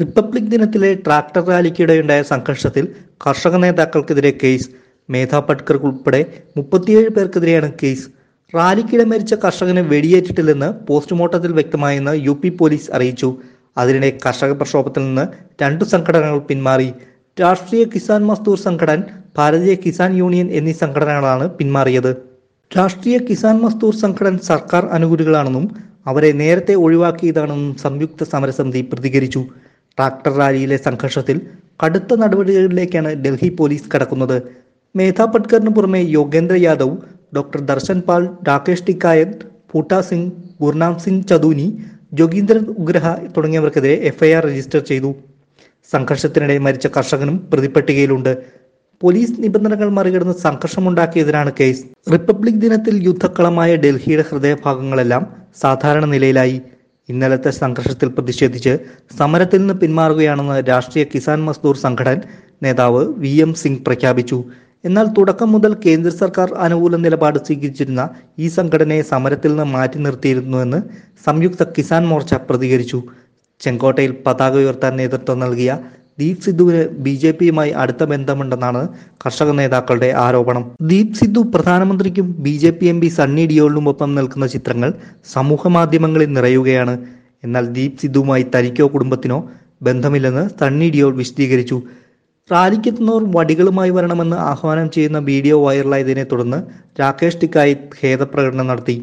Republic ദിനത്തിലെ tractor റാലിക്കിടെയുണ്ടായ സംഘർഷത്തിൽ കർഷക നേതാക്കൾക്കെതിരെ കേസ്. മേധാ പട്കർ ഉൾപ്പെടെ മുപ്പത്തിയേഴ് പേർക്കെതിരെയാണ് കേസ്. റാലിക്കിടെ മരിച്ച കർഷകന് വെടിയേറ്റിട്ടില്ലെന്ന് പോസ്റ്റ്മോർട്ടത്തിൽ വ്യക്തമായെന്ന് യു പി പോലീസ് അറിയിച്ചു. അതിനിടെ കർഷക പ്രക്ഷോഭത്തിൽ നിന്ന് രണ്ടു സംഘടനകൾ പിന്മാറി. രാഷ്ട്രീയ കിസാൻ മസ്ദൂർ സംഘടൻ ഭാരതീയ കിസാൻ യൂണിയൻ എന്നീ സംഘടനകളാണ് പിന്മാറിയത്. രാഷ്ട്രീയ കിസാൻ മസ്ദൂർ സംഘടൻ സർക്കാർ അനുകൂലികളാണെന്നും അവരെ നേരത്തെ ഒഴിവാക്കിയതാണെന്നും സംയുക്ത സമരസമിതി പ്രതികരിച്ചു. ട്രാക്ടർ റാലിയിലെ സംഘർഷത്തിൽ കടുത്ത നടപടികളിലേക്കാണ് ഡൽഹി പോലീസ് കടക്കുന്നത്. മേധാ പട്കറിന് പുറമെ യോഗേന്ദ്ര യാദവ് ഡോക്ടർ ദർശൻ പാൽ രാകേഷ് ടിക്കായൻ പൂട്ടാ സിംഗ് ഗുർനാം സിംഗ് ചദൂനി ജോഗീന്ദ്രൻ ഉഗ്രഹ തുടങ്ങിയവർക്കെതിരെ എഫ്ഐആർ രജിസ്റ്റർ ചെയ്തു. സംഘർഷത്തിനിടെ മരിച്ച കർഷകനും പ്രതിപ്പട്ടികയിലുണ്ട്. പോലീസ് നിബന്ധനകൾ മറികടന്ന് സംഘർഷമുണ്ടാക്കിയതിനാണ് കേസ്. റിപ്പബ്ലിക് ദിനത്തിൽ യുദ്ധക്കളമായ ഡൽഹിയുടെ ഹൃദയഭാഗങ്ങളെല്ലാം സാധാരണ നിലയിലായി. ഇന്നലത്തെ സംഘർഷത്തിൽ പ്രതിഷേധിച്ച് സമരത്തിൽ നിന്ന് പിന്മാറുകയാണെന്ന് രാഷ്ട്രീയ കിസാൻ മസ്ദൂർ സംഘടന നേതാവ് വി എം സിംഗ് പ്രഖ്യാപിച്ചു. എന്നാൽ തുടക്കം മുതൽ കേന്ദ്ര സർക്കാർ അനുകൂല നിലപാട് സ്വീകരിച്ചിരുന്ന ഈ സംഘടനയെ സമരത്തിൽ നിന്ന് മാറ്റി നിർത്തിയിരുന്നുവെന്ന് സംയുക്ത കിസാൻ മോർച്ച പ്രതികരിച്ചു. ചെങ്കോട്ടയിൽ പതാക ഉയർത്താൻ നേതൃത്വം നൽകിയ ദീപ് സിദ്ധുവിന് ബി ജെ പിയുമായി അടുത്ത ബന്ധമുണ്ടെന്നാണ് കർഷക നേതാക്കളുടെ ആരോപണം. Deep Sidhu പ്രധാനമന്ത്രിക്കും B J P M P Sunny ഡിയോളിനുമൊപ്പം നിൽക്കുന്ന ചിത്രങ്ങൾ സമൂഹ മാധ്യമങ്ങളിൽ നിറയുകയാണ്. എന്നാൽ ദീപ് സിദ്ധുവുമായി തനിക്കോ കുടുംബത്തിനോ ബന്ധമില്ലെന്ന് സണ്ണി ഡിയോൾ വിശദീകരിച്ചു. റാലിക്കെത്തുന്നവർ വടികളുമായി വരണമെന്ന് ആഹ്വാനം ചെയ്യുന്ന വീഡിയോ വൈറലായതിനെ തുടർന്ന് രാകേഷ് ടിക്കായി ഖേദപ്രകടനം നടത്തി.